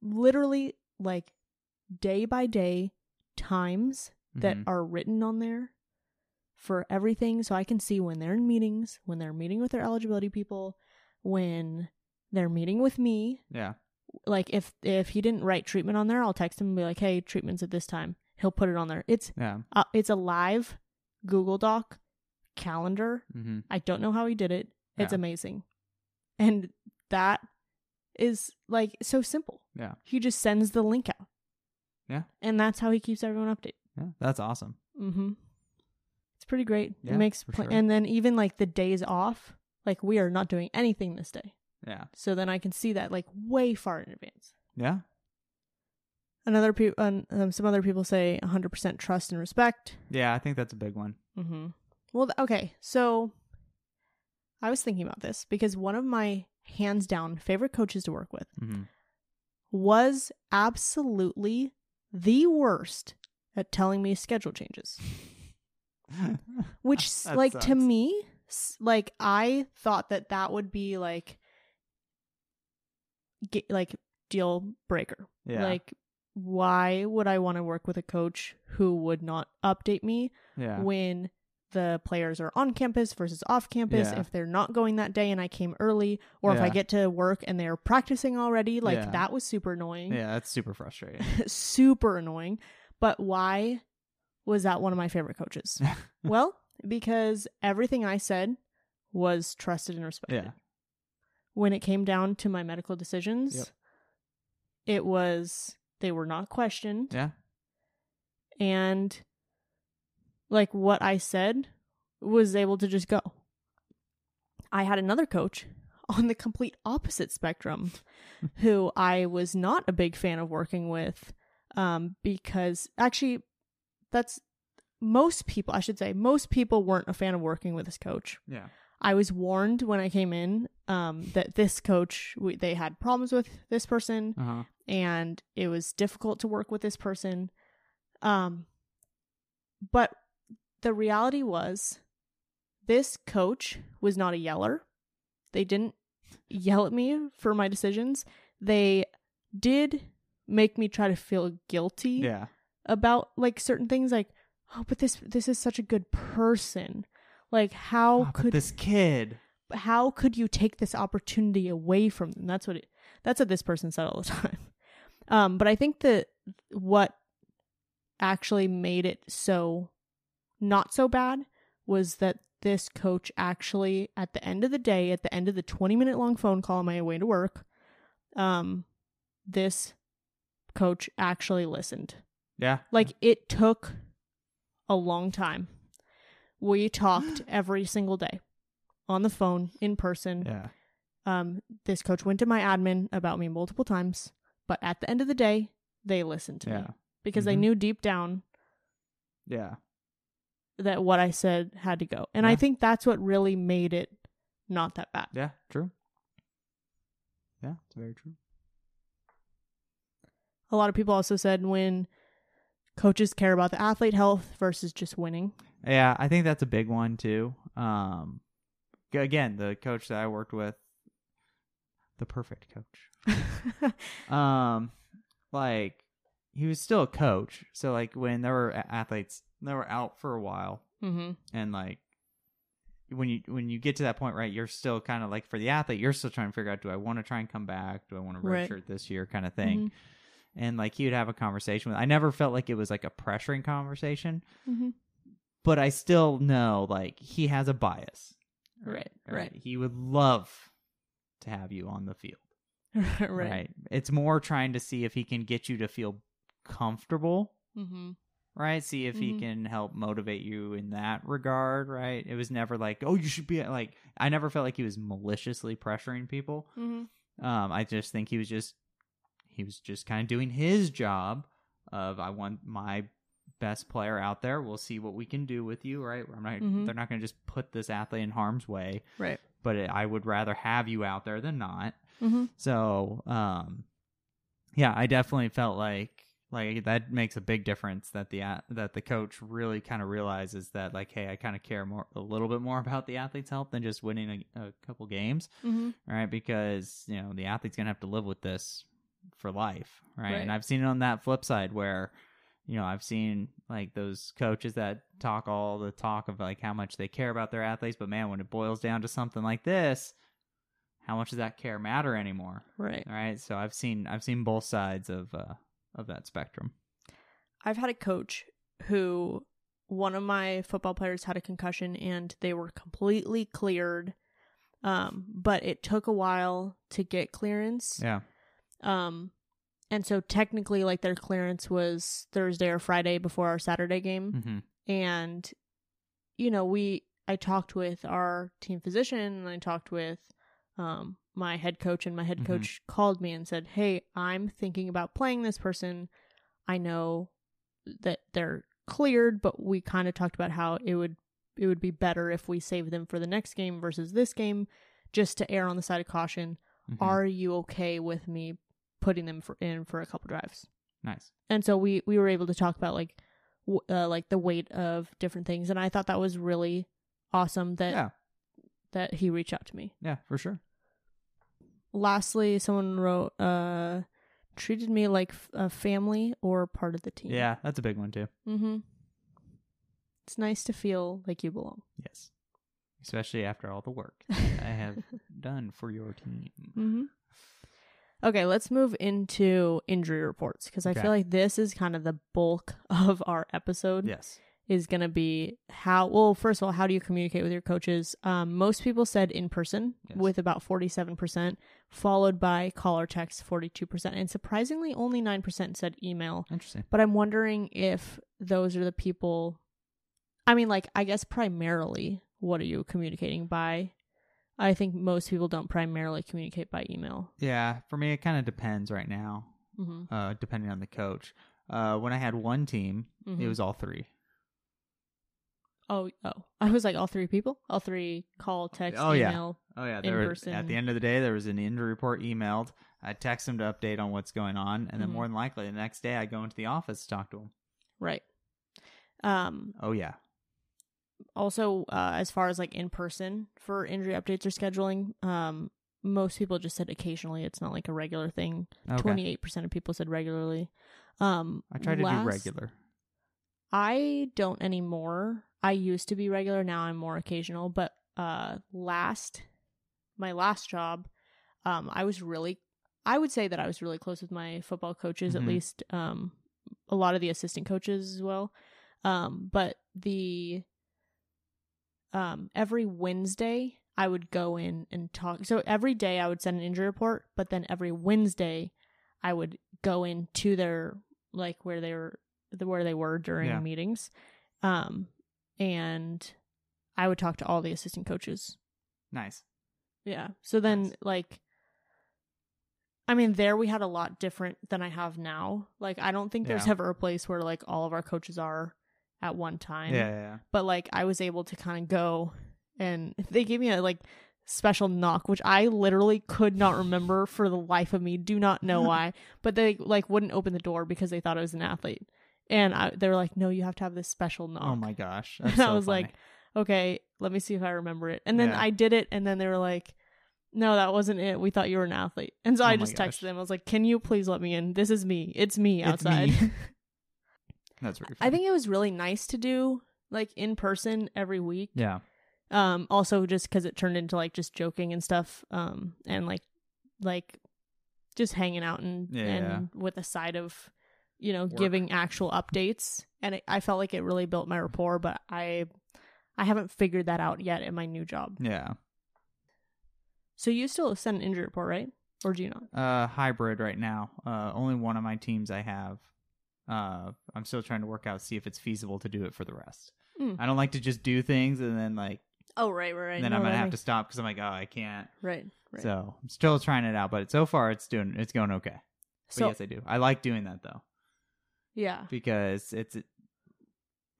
literally like day by day times that Mhm. are written on there for everything so I can see when they're in meetings, when they're meeting with their eligibility people, when they're meeting with me. yeah Like if if he didn't write treatment on there, I'll text him and be like, "Hey, treatment's at this time." He'll put it on there. It's yeah uh, it's a live Google Doc calendar. hmm I don't know how he did it. It's Yeah. amazing. And that is like so simple. Yeah. He just sends the link out. Yeah. And that's how he keeps everyone updated. yeah that's awesome Mm-hmm. It's pretty great. Yeah, it makes pl- sure. and then even like the days off, like we are not doing anything this day. yeah So then I can see that like way far in advance. yeah Another people, um, um, some other people say 100% trust and respect. yeah i think that's a big one Mm-hmm. Well, th- okay. So I was thinking about this because one of my hands down favorite coaches to work with hmm was absolutely the worst at telling me schedule changes. Which, like, to me, like, I thought that that would be like, get, like, deal breaker. yeah Like, why would I want to work with a coach who would not update me yeah. when the players are on campus versus off campus Yeah. if they're not going that day and I came early or if I get to work and they're practicing already? Like Yeah. that was super annoying. Yeah that's super frustrating. Super annoying. But why was that one of my favorite coaches? Well because everything I said was trusted and respected. Yeah. When it came down to my medical decisions Yep. it was they were not questioned yeah and like what I said was able to just go. I had another coach on the complete opposite spectrum who I was not a big fan of working with um because actually that's most people I should say most people weren't a fan of working with this coach. yeah I was warned when I came in um, that this coach, we, they had problems with this person, Uh huh. and it was difficult to work with this person. Um, but the reality was, this coach was not a yeller. They didn't yell at me for my decisions. They did make me try to feel guilty Yeah. about like certain things like oh but this this is such a good person like how Oh, could this kid? how could you take this opportunity away from them that's what it, that's what this person said all the time um but i think that what actually made it so not so bad was that this coach actually at the end of the day at the end of the 20 minute long phone call on my way to work um this coach actually listened Yeah. like it took a long time. We talked every single day on the phone, in person. Yeah. Um, this coach went to my admin about me multiple times, but at the end of the day, they listened to me because they Mhm. knew deep down Yeah. that what I said had to go. And I think that's what really made it not that bad. Yeah. True. Yeah. It's very true. A lot of people also said when coaches care about the athlete health versus just winning. Yeah, I think that's a big one too. Um, again, the coach that I worked with, the perfect coach. Um, like he was still a coach, so like when there were athletes, they were out for a while, hmm and like when you when you get to that point, right, you're still kind of like for the athlete, you're still trying to figure out, do I want to try and come back? Do I want to Right. redshirt this year, kind of thing. Mhm. And like he would have a conversation with. I never felt like it was like a pressuring conversation hmm but I still know like he has a bias. Right, right. He would love to have you on the field. right. Right. It's more trying to see if he can get you to feel comfortable, hmm right? See if he Mhm. can help motivate you in that regard, right? It was never like, "Oh, you should be like I never felt like he was maliciously pressuring people. hmm Um I just think he was just he was just kind of doing his job of I want my best player out there. We'll see what we can do with you, right? I'm not, Mhm. They're not going to just put this athlete in harm's way, Right. but it, I would rather have you out there than not. hmm So, um, yeah, I definitely felt like like that makes a big difference that the that the coach really kind of realizes that like, hey, I kind of care more a little bit more about the athlete's health than just winning a, a couple games, hmm right? Because you know the athlete's gonna have to live with this for life, right? Right. And I've seen it on that flip side where, you know, I've seen like those coaches that talk all the talk of like how much they care about their athletes, but man, when it boils down to something like this, how much does that care matter anymore? Right. All right, so I've seen I've seen both sides of uh of that spectrum. I've had a coach who one of my football players had a concussion and they were completely cleared. Um, but it took a while to get clearance. Yeah, Um, and so technically, like their clearance was Thursday or Friday before our Saturday game. hmm and you know we i talked with our team physician and i talked with um my head coach and my head Mhm. coach called me and said hey i'm thinking about playing this person i know that they're cleared but we kind of talked about how it would it would be better if we save them for the next game versus this game just to err on the side of caution Mhm. are you okay with me putting them for, in for a couple drives nice. and so we we were able to talk about like w- uh, like the weight of different things and i thought that was really awesome that Yeah, that he reached out to me yeah, for sure. lastly someone wrote uh treated me like f- a family or part of the team Yeah, that's a big one too. mm-hmm it's nice to feel like you belong Yes, especially after all the work that I have done for your team. mm-hmm okay let's move into injury reports because i Okay. feel like this is kind of the bulk of our episode Yes. is going to be how well first of all how do you communicate with your coaches um, most people said in person Yes. with about 47% followed by call or text 42% and surprisingly only 9% said email Interesting. but i'm wondering if those are the people i mean like i guess primarily what are you communicating by i think most people don't primarily communicate by email Yeah, for me, it kind of depends right now, hmm uh, depending on the coach. Uh, when I had one team, it Mhm. was all three. Oh, oh. I was like all three people, all three call, text, Oh, yeah. email. Oh yeah, in there were, person. at the end of the day there was an injury report emailed. I text them to update on what's going on, and then Mhm. more than likely the next day I go into the office to talk to them. Right. Um. Oh yeah, Also, uh, as far as like in person for injury updates or scheduling, um, most people just said occasionally. It's not like a regular thing. okay. Twenty eight percent of people said regularly. Um, I try to last- do regular. I don't anymore. I used to be regular. Now I'm more occasional. But uh, last, my last job, um, I was really, I would say that I was really close with my football coaches, Mhm. at least, um, a lot of the assistant coaches as well. Um, but the, um, every Wednesday I would go in and talk. So every day I would send an injury report, but then every Wednesday I would go into their like where they were the where they were during Yeah. meetings um and i would talk to all the assistant coaches Nice. yeah so then Nice. like i mean there we had a lot different than i have now like i don't think there's ever a place where like all of our coaches are at one time. Yeah, yeah, yeah. but like i was able to kind of go and they gave me a like special knock which i literally could not remember for the life of me. Do not know why. But they like wouldn't open the door because they thought i was an athlete. And I, they were like no you have to have this special oh knock. Oh my gosh, And that's I so was like, okay let me see if i remember it. And then Yeah. i did it and then they were like no that wasn't it. We thought you were an athlete. And so Oh i just gosh. texted them. I was like can you please let me in? This is me. It's me It's outside. me. That's really. Funny. i think it was really nice to do like in person every week Yeah. um also just because it turned into like just joking and stuff um and like like just hanging out and Yeah, and with a side of you know Work. giving actual updates and it, i felt like it really built my rapport but i i haven't figured that out yet in my new job Yeah. so you still send an injury report right or do you not Uh, hybrid right now. Uh, only one of my teams I have. Uh, I'm still trying to work out see if it's feasible to do it for the rest. Mm. I don't like to just do things and then like oh right right right then No, I'm gonna that have to stop because I'm like oh I can't. right right So I'm still trying it out, but so far it's doing it's going okay. But so yes, I do. I like doing that though yeah because it's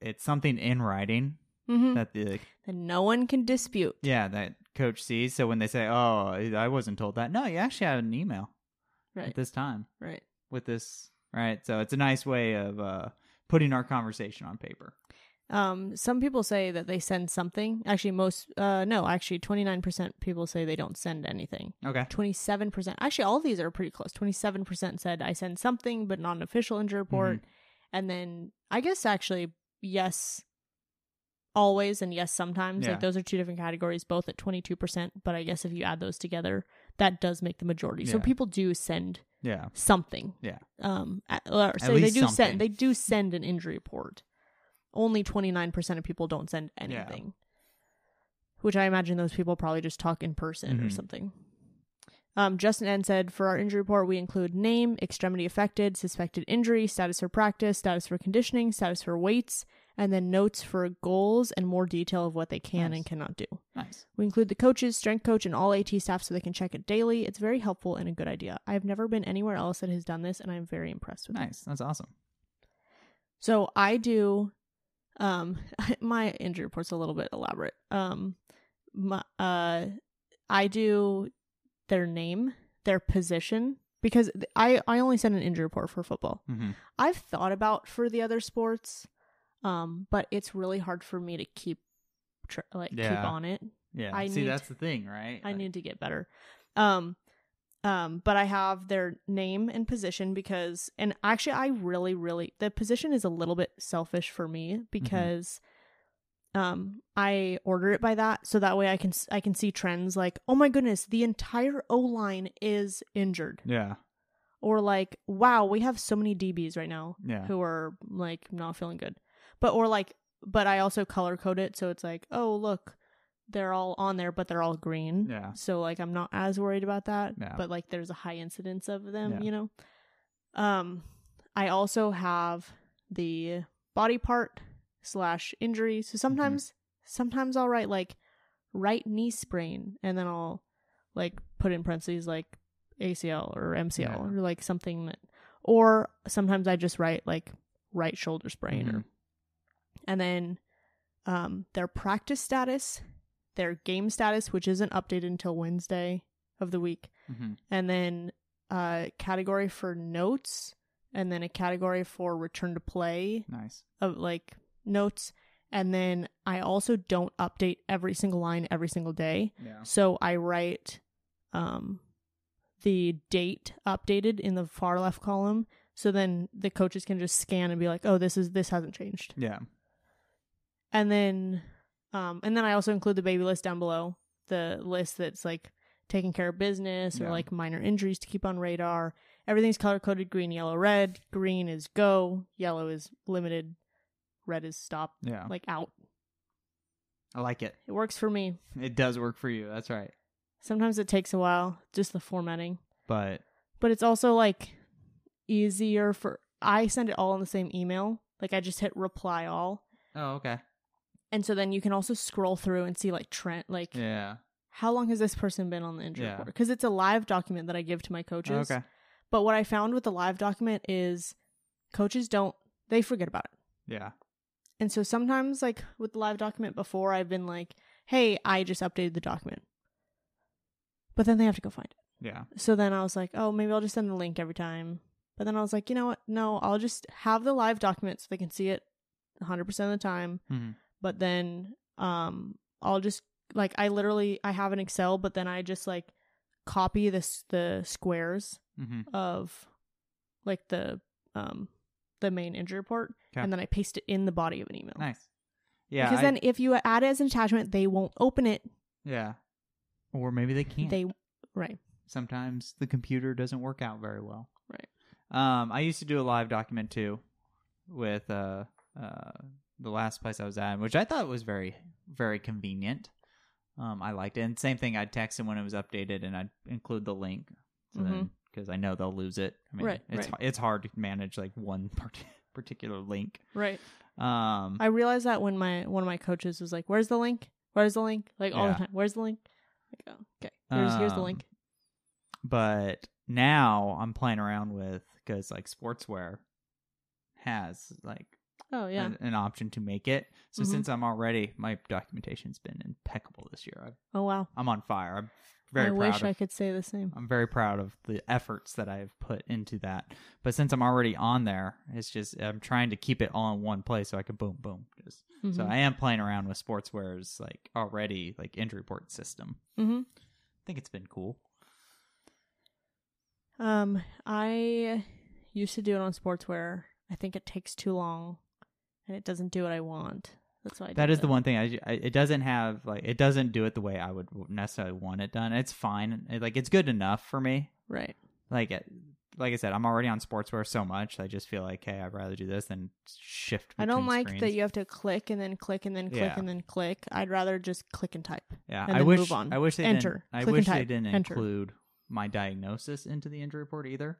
it's something in writing mm-hmm. that the that no one can dispute yeah that coach sees. So when they say oh I wasn't told that, no, you actually had an email right at this time right with this right. So it's a nice way of uh putting our conversation on paper. Um, some people say that they send something. Actually, most, uh, no, actually, 29% people say they don't send anything. Okay. 27%, actually, all these are pretty close. 27% said I send something, but not an official injury report. Mm-hmm. And then I guess actually, yes, always and yes, sometimes. Yeah. Like those are two different categories, both at 22%. But I guess if you add those together, that does make the majority. So people do send Yeah. something. Yeah. Um, at, or say they least do something. send they do send an injury report. Only twenty nine percent of people don't send Yeah. anything. Which I imagine those people probably just talk in person or Mhm. something. Um, Justin N said for our injury report we include name, extremity affected, suspected injury, status for practice, status for conditioning, status for weights, and then notes for goals and more detail of what they can Nice. and cannot do. Nice. We include the coaches, strength coach, and all AT staff so they can check it daily. It's very helpful and a good idea. I have never been anywhere else that has done this, and I'm very impressed with it. Nice. That's awesome. So I do, um, my injury report's a little bit elaborate. Um, my, uh, I do their name, their position, because I I only send an injury report for football. hmm I've thought about for the other sports, um, but it's really hard for me to keep, tr- like keep on it. Yeah. I See, need- that's the thing, right? I Like- need to get better. Um um but I have their name and position because and actually I really really the position is a little bit selfish for me because um I order it by that so that way I can I can see trends like oh my goodness the entire O-line is injured Yeah. or like wow we have so many DBs right now Yeah. who are like not feeling good. But or like but I also color code it so it's like, oh look, they're all on there but they're all green. Yeah. So like I'm not as worried about that. Yeah. But like there's a high incidence of them, Yeah. you know. Um I also have the body part slash injury. Mm-hmm. So sometimes sometimes I'll write like right knee sprain and then I'll like put in parentheses like ACL or MCL Yeah. or like something that or sometimes I just write like right shoulder sprain Mhm. or and then um, their practice status, their game status, which isn't updated until Wednesday of the week, Mm-hmm. and then a category for notes, and then a category for return to play Nice. of like notes. And then I also don't update every single line every single day. Yeah. So I write um, the date updated in the far left column. So then the coaches can just scan and be like, "Oh, this is this hasn't changed." Yeah. And then, um, and then I also include the baby list down below, the list that's like taking care of business or Yeah. like minor injuries to keep on radar. Everything's color coded: green, yellow, red. Green is go, yellow is limited, red is stop, Yeah. like out. I like it. It works for me. It does work for you. That's right. Sometimes it takes a while, just the formatting. But but it's also like easier for I send it all in the same email. Like I just hit reply all. oh, okay. And so then you can also scroll through and see like Trent like Yeah. how long has this person been on the injury Yeah. report? Because it's a live document that I give to my coaches. Okay. But what I found with the live document is coaches don't they forget about it. Yeah. And so sometimes like with the live document before I've been like, "Hey, I just updated the document." But then they have to go find it. Yeah. So then I was like, oh, maybe I'll just send the link every time. But then I was like, you know what? No, I'll just have the live document so they can see it 100% of the time. Mm-hmm. But then um I'll just like I literally I have an Excel, but then I just like copy this the squares Mm-hmm. of like the um the main injury report Okay. and then I paste it in the body of an email. Nice. Yeah. because I- then if you add it as an attachment, they won't open it. Yeah. Or maybe they can't. They right. Sometimes the computer doesn't work out very well. Right. Um, I used to do a live document too, with uh, uh, the last place I was at, which I thought was very, very convenient. Um, I liked it. And same thing, I'd text them when it was updated, and I'd include the link, so Mhm. Because I know they'll lose it. I mean, Right, It's right. it's hard to manage like one part- particular link. Right. Um, I realized that when my one of my coaches was like, "Where's the link? Where's the link?" Like all Yeah. the time, "Where's the link?" I go, "Okay, here's here's the Um, link." but now I'm playing around with because like SportsWare has like Oh yeah. an, an option to make it. So Mhm. since I'm already my documentation's been impeccable this year. I've, oh wow. I'm on fire. I'm very I proud. wish of, I could say the same. I'm very proud of the efforts that I've put into that. But since I'm already on there, it's just I'm trying to keep it all in one place so I can boom boom. Just so Mhm. I am playing around with SportsWare's like already like injury report system. Mm-hmm. I think it's been cool. Um, I used to do it on sportswear. I think it takes too long, and it doesn't do what I want. That's why I That the one thing I, I it doesn't have like it doesn't do it the way I would necessarily want it done. It's fine. It, like it's good enough for me. Right. Like it, like I said, I'm already on SportsWare so much. I just feel like, hey, I'd rather do this than shift. I don't like that you have to click and then click and then click Yeah. and then click. I'd rather just click and type. Yeah, and I wish. move on. I wish they Enter. didn't. I wish they didn't Enter. include my diagnosis into the injury report either.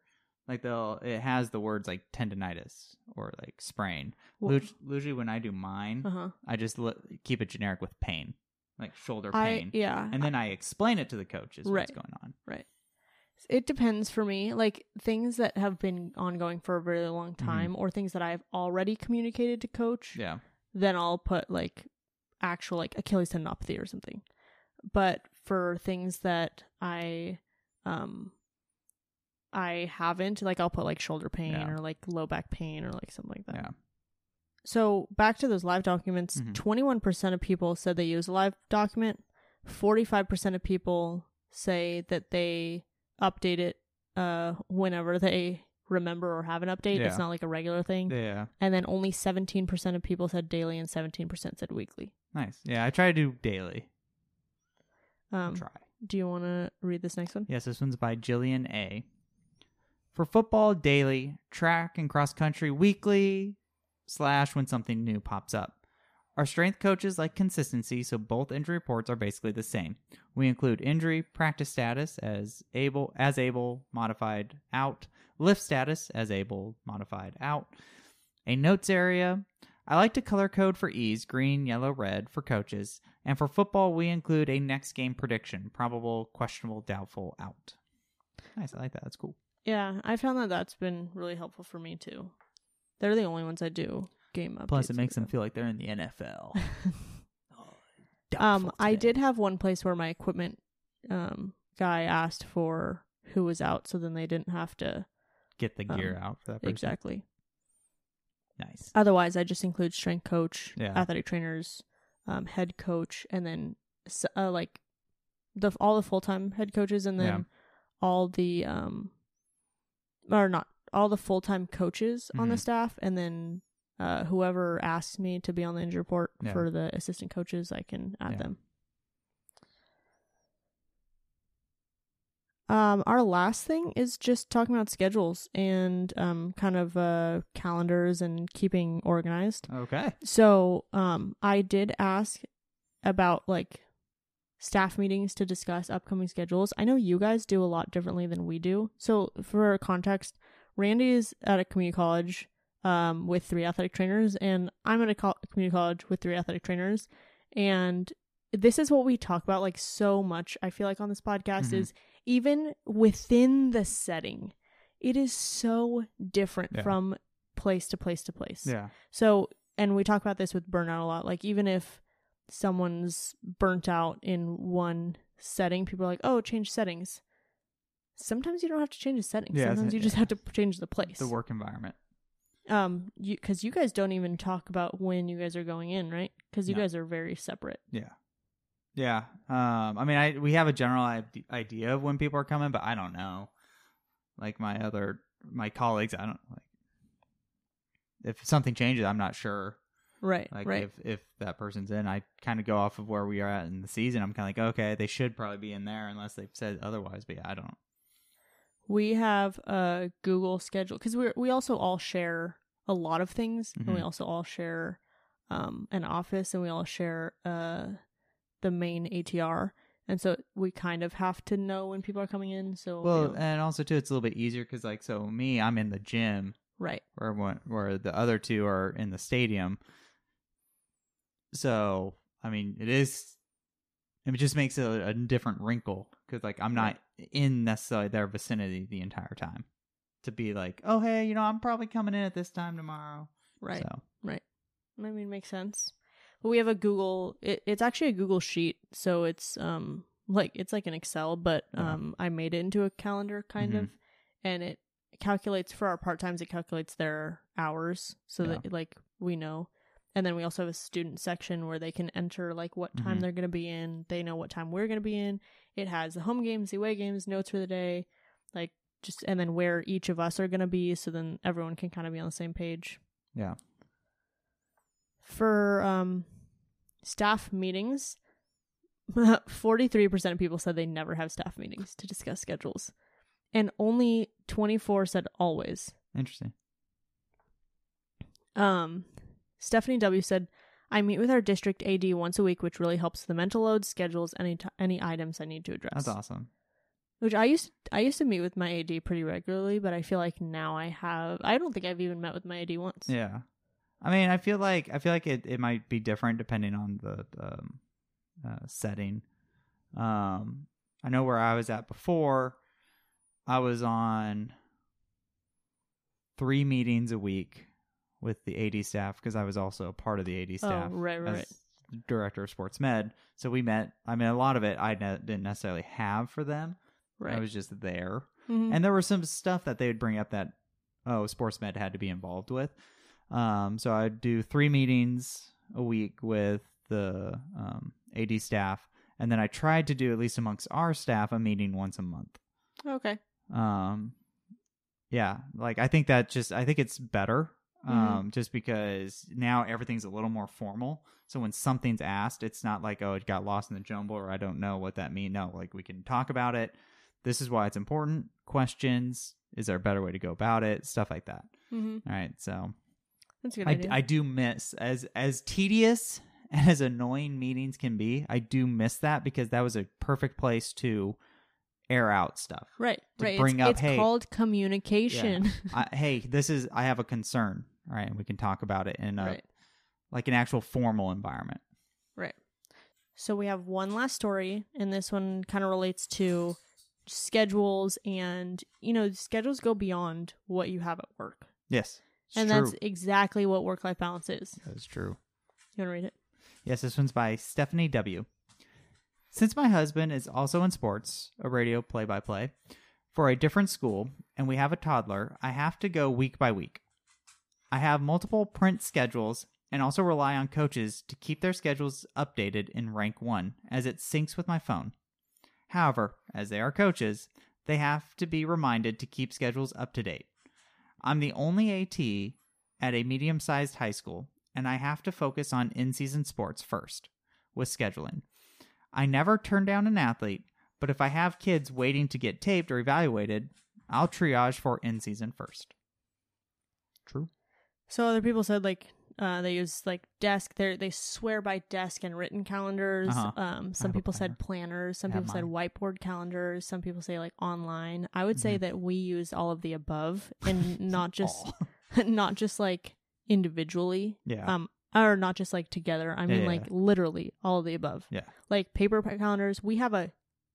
Like they'll, it has the words like tendonitis or like sprain. Well- Usually, when I do mine, Uh huh. I just li- keep it generic with pain, like shoulder I pain, yeah. and then I explain it to the coaches Right. what's going on. Right. It depends for me. Like things that have been ongoing for a very long time or things that I've already communicated to coach, Mm-hmm. Yeah. then I'll put like actual like Achilles tendinopathy or something. But for things that I um I haven't, like I'll put like shoulder pain Yeah. or like low back pain or like something like that. Yeah. So back to those live documents, Mhm. 21% of people said they use a live document. 45% of people say that they update it uh whenever they remember or have an update. Yeah. It's not like a regular thing. Yeah. And then only 17% of people said daily and 17% said weekly. Nice. Yeah, I try to do daily. Um, try. do you want to read this next one? Yes, this one's by Jillian A. For football daily, track and cross country weekly, slash when something new pops up. Our strength coaches like consistency, so both injury reports are basically the same. We include injury, practice status as able, as able, modified out, lift status as able, modified out, a notes area. I like to color code for ease, green, yellow, red for coaches, and for football we include a next game prediction, probable, questionable, doubtful, out. Nice, I like that. That's cool. Yeah, I found that that's been really helpful for me too. They're the only ones I do game updates. Plus, it makes them feel like they're in the NFL. Oh, Um, I did have one place where my equipment um guy asked for who was out, so then they didn't have to Get the gear Um, out for that person. exactly. nice. Otherwise, I just include strength coach, Yeah. athletic trainers, um, head coach, and then uh, like the all the full time head coaches, and then Yeah. all the um, or not all the full time coaches on the Mhm. staff, and then uh, whoever asks me to be on the injury report Yeah. for the assistant coaches, I can add Yeah. them. Um, our last thing is just talking about schedules and um, kind of uh, calendars and keeping organized. Okay. So, um, I did ask about like staff meetings to discuss upcoming schedules. I know you guys do a lot differently than we do. So, for context, Randy is at a community college um, with three athletic trainers, and I'm at a co- community college with three athletic trainers. And this is what we talk about like so much. I feel like on this podcast Mhm. is even within the setting, it is so different Yeah. from place to place to place. Yeah. So, and we talk about this with burnout a lot. Like, even if someone's burnt out in one setting, people are like, oh, change settings. Sometimes you don't have to change the settings. Yeah, Sometimes you just yeah. have to change the place. The work environment. Um, you because you guys don't even talk about when you guys are going in, right? Because you No. guys are very separate. Yeah. Yeah. Um, I mean, I we have a general idea of when people are coming, but I don't know. Like my other my colleagues, I don't like if something changes, I'm not sure. Right. Like right. if if that person's in, I kind of go off of where we are at in the season. I'm kind of like, okay, they should probably be in there unless they've said otherwise. But yeah, I don't. we have a Google schedule because we we also all share a lot of things, and we Mhm. also all share um an office, and we all share uh the main ATR, and so we kind of have to know when people are coming in. So you Well, know, and also too, it's a little bit easier because like so me, I'm in the gym right, where one where the other two are in the stadium. So I mean, it is. It just makes it a, a different wrinkle because like I'm not in necessarily their vicinity the entire time. To be like, oh hey, you know, I'm probably coming in at this time tomorrow. right. So Right. I mean, makes sense. But we have a Google. It, it's actually a Google sheet, so it's um like it's like an Excel, but Yeah. um I made it into a calendar kind Mhm. of, and it calculates for our part times. It calculates their hours, so Yeah. that like we know. And then we also have a student section where they can enter like what time Mhm. they're gonna be in. They know what time we're gonna be in. It has the home games, the away games, notes for the day, like just and then where each of us are gonna be, so then everyone can kind of be on the same page yeah, for um staff meetings 43% of people said they never have staff meetings to discuss schedules and only 24 said always interesting. um stephanie w said i meet with our district ad once a week which really helps the mental load schedules any t- any items i need to address That's awesome. which i used i used to meet with my ad pretty regularly but i feel like now i have i don't think i've even met with my ad once Yeah, I mean, I feel like I feel like it, it might be different depending on the um, uh, setting. Um, I know where I was at before. I was on three meetings a week with the AD staff because I was also a part of the AD staff. oh right right, director of sports med. So we met. I mean, a lot of it I ne- didn't necessarily have for them. right I was just there, Mhm. and there was some stuff that they would bring up that oh, sports med had to be involved with. Um, so I'd do three meetings a week with the um, AD staff, and then I tried to do at least amongst our staff a meeting once a month. okay Um, yeah, like I think that just I think it's better. Um, Mhm. just because now everything's a little more formal. So when something's asked, it's not like, oh, it got lost in the jumble or I don't know what that means. No, like we can talk about it. This is why it's important. Questions. Is there a better way to go about it? Stuff like that. mm-hmm. All right. So that's good I, idea I do miss as as tedious and as annoying meetings can be. I do miss that because that was a perfect place to air out stuff. Right, right. bring it's up, it's hey- called communication. I, hey, this is I have a concern. All right, and we can talk about it in a right, like an actual formal environment. right. So we have one last story, and this one kind of relates to schedules, and you know, schedules go beyond what you have at work. Yes. and true. that's exactly what work life balance is. That's true. You want to read it? Yes, this one's by Stephanie W. Since my husband is also in sports, a radio play by play, for a different school, and we have a toddler, I have to go week by week. I have multiple print schedules and also rely on coaches to keep their schedules updated in Rank One as it syncs with my phone. However, as they are coaches, they have to be reminded to keep schedules up to date. I'm the only AT at a medium sized high school, and I have to focus on in season sports first with scheduling. I never turn down an athlete, but if I have kids waiting to get taped or evaluated, I'll triage for in season first. True. So other people said like uh, they use like desk. They they swear by desk and written calendars. Uh-huh. Um, some people said planners. Some people said whiteboard calendars. Some people say like online. I would say Mhm. that we use all of the above and not just not just like individually. Yeah. Um, or not just like together. I mean Yeah, like yeah. literally all of the above. Yeah. Like paper calendars. We have a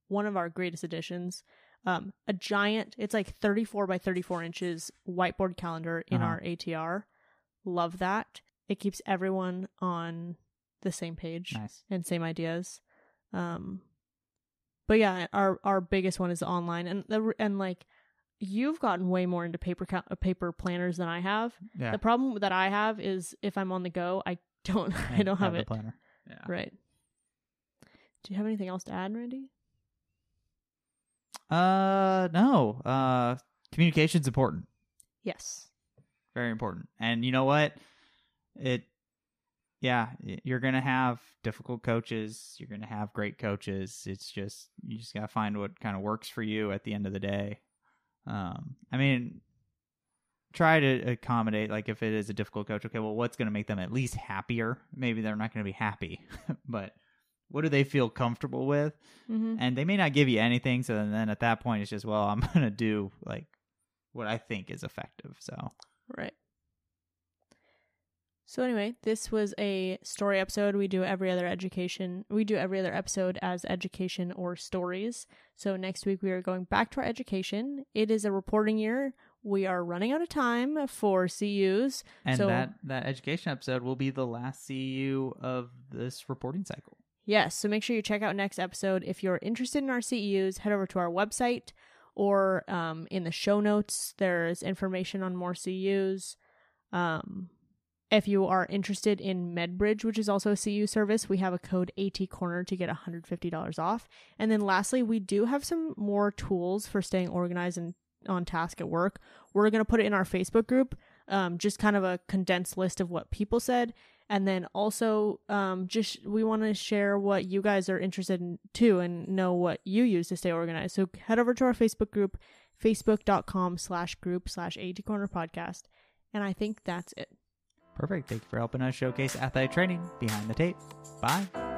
one of our greatest additions. Um, a giant. It's like thirty four by thirty four inches whiteboard calendar in Uh-huh. our ATR. Love that. It keeps everyone on the same page nice. and same ideas. Um, but yeah, our our biggest one is online, and the and like you've gotten way more into paper uh, paper planners than I have. Yeah. The problem that I have is if I'm on the go, I don't I don't have the it. planner. Yeah. Right. Do you have anything else to add, Randy? Uh, no. Uh, communication's important. Yes. Very important. And you know what? It, yeah, you're gonna have difficult coaches. You're gonna have great coaches. It's just you just gotta find what kind of works for you at the end of the day. Um, I mean, try to accommodate. Like if it is a difficult coach, okay, well, what's gonna make them at least happier? Maybe they're not gonna be happy, but what do they feel comfortable with? Mm-hmm. and they may not give you anything so then, then at that point it's just well i'm gonna do like what i think is effective so Right. So anyway, this was a story episode. We do every other education. We do every other episode as education or stories. So next week we are going back to our education. It is a reporting year. We are running out of time for CUs. and So- that that education episode will be the last cu of this reporting cycle Yes, so make sure you check out next episode. If you're interested in our CEUs, head over to our website or um, in the show notes. There's information on more CUs. Um, if you are interested in MedBridge, which is also a CU service, we have a code AT Corner to get $150 off. And then lastly, we do have some more tools for staying organized and on task at work. We're going to put it in our Facebook group, um, just kind of a condensed list of what people said and then also um, just we want to share what you guys are interested in too and know what you use to stay organized. So head over to our facebook group facebook.com slash group slash AT corner podcast. And i think that's it. Perfect. Thank you for helping us showcase athletic training behind the tape. Bye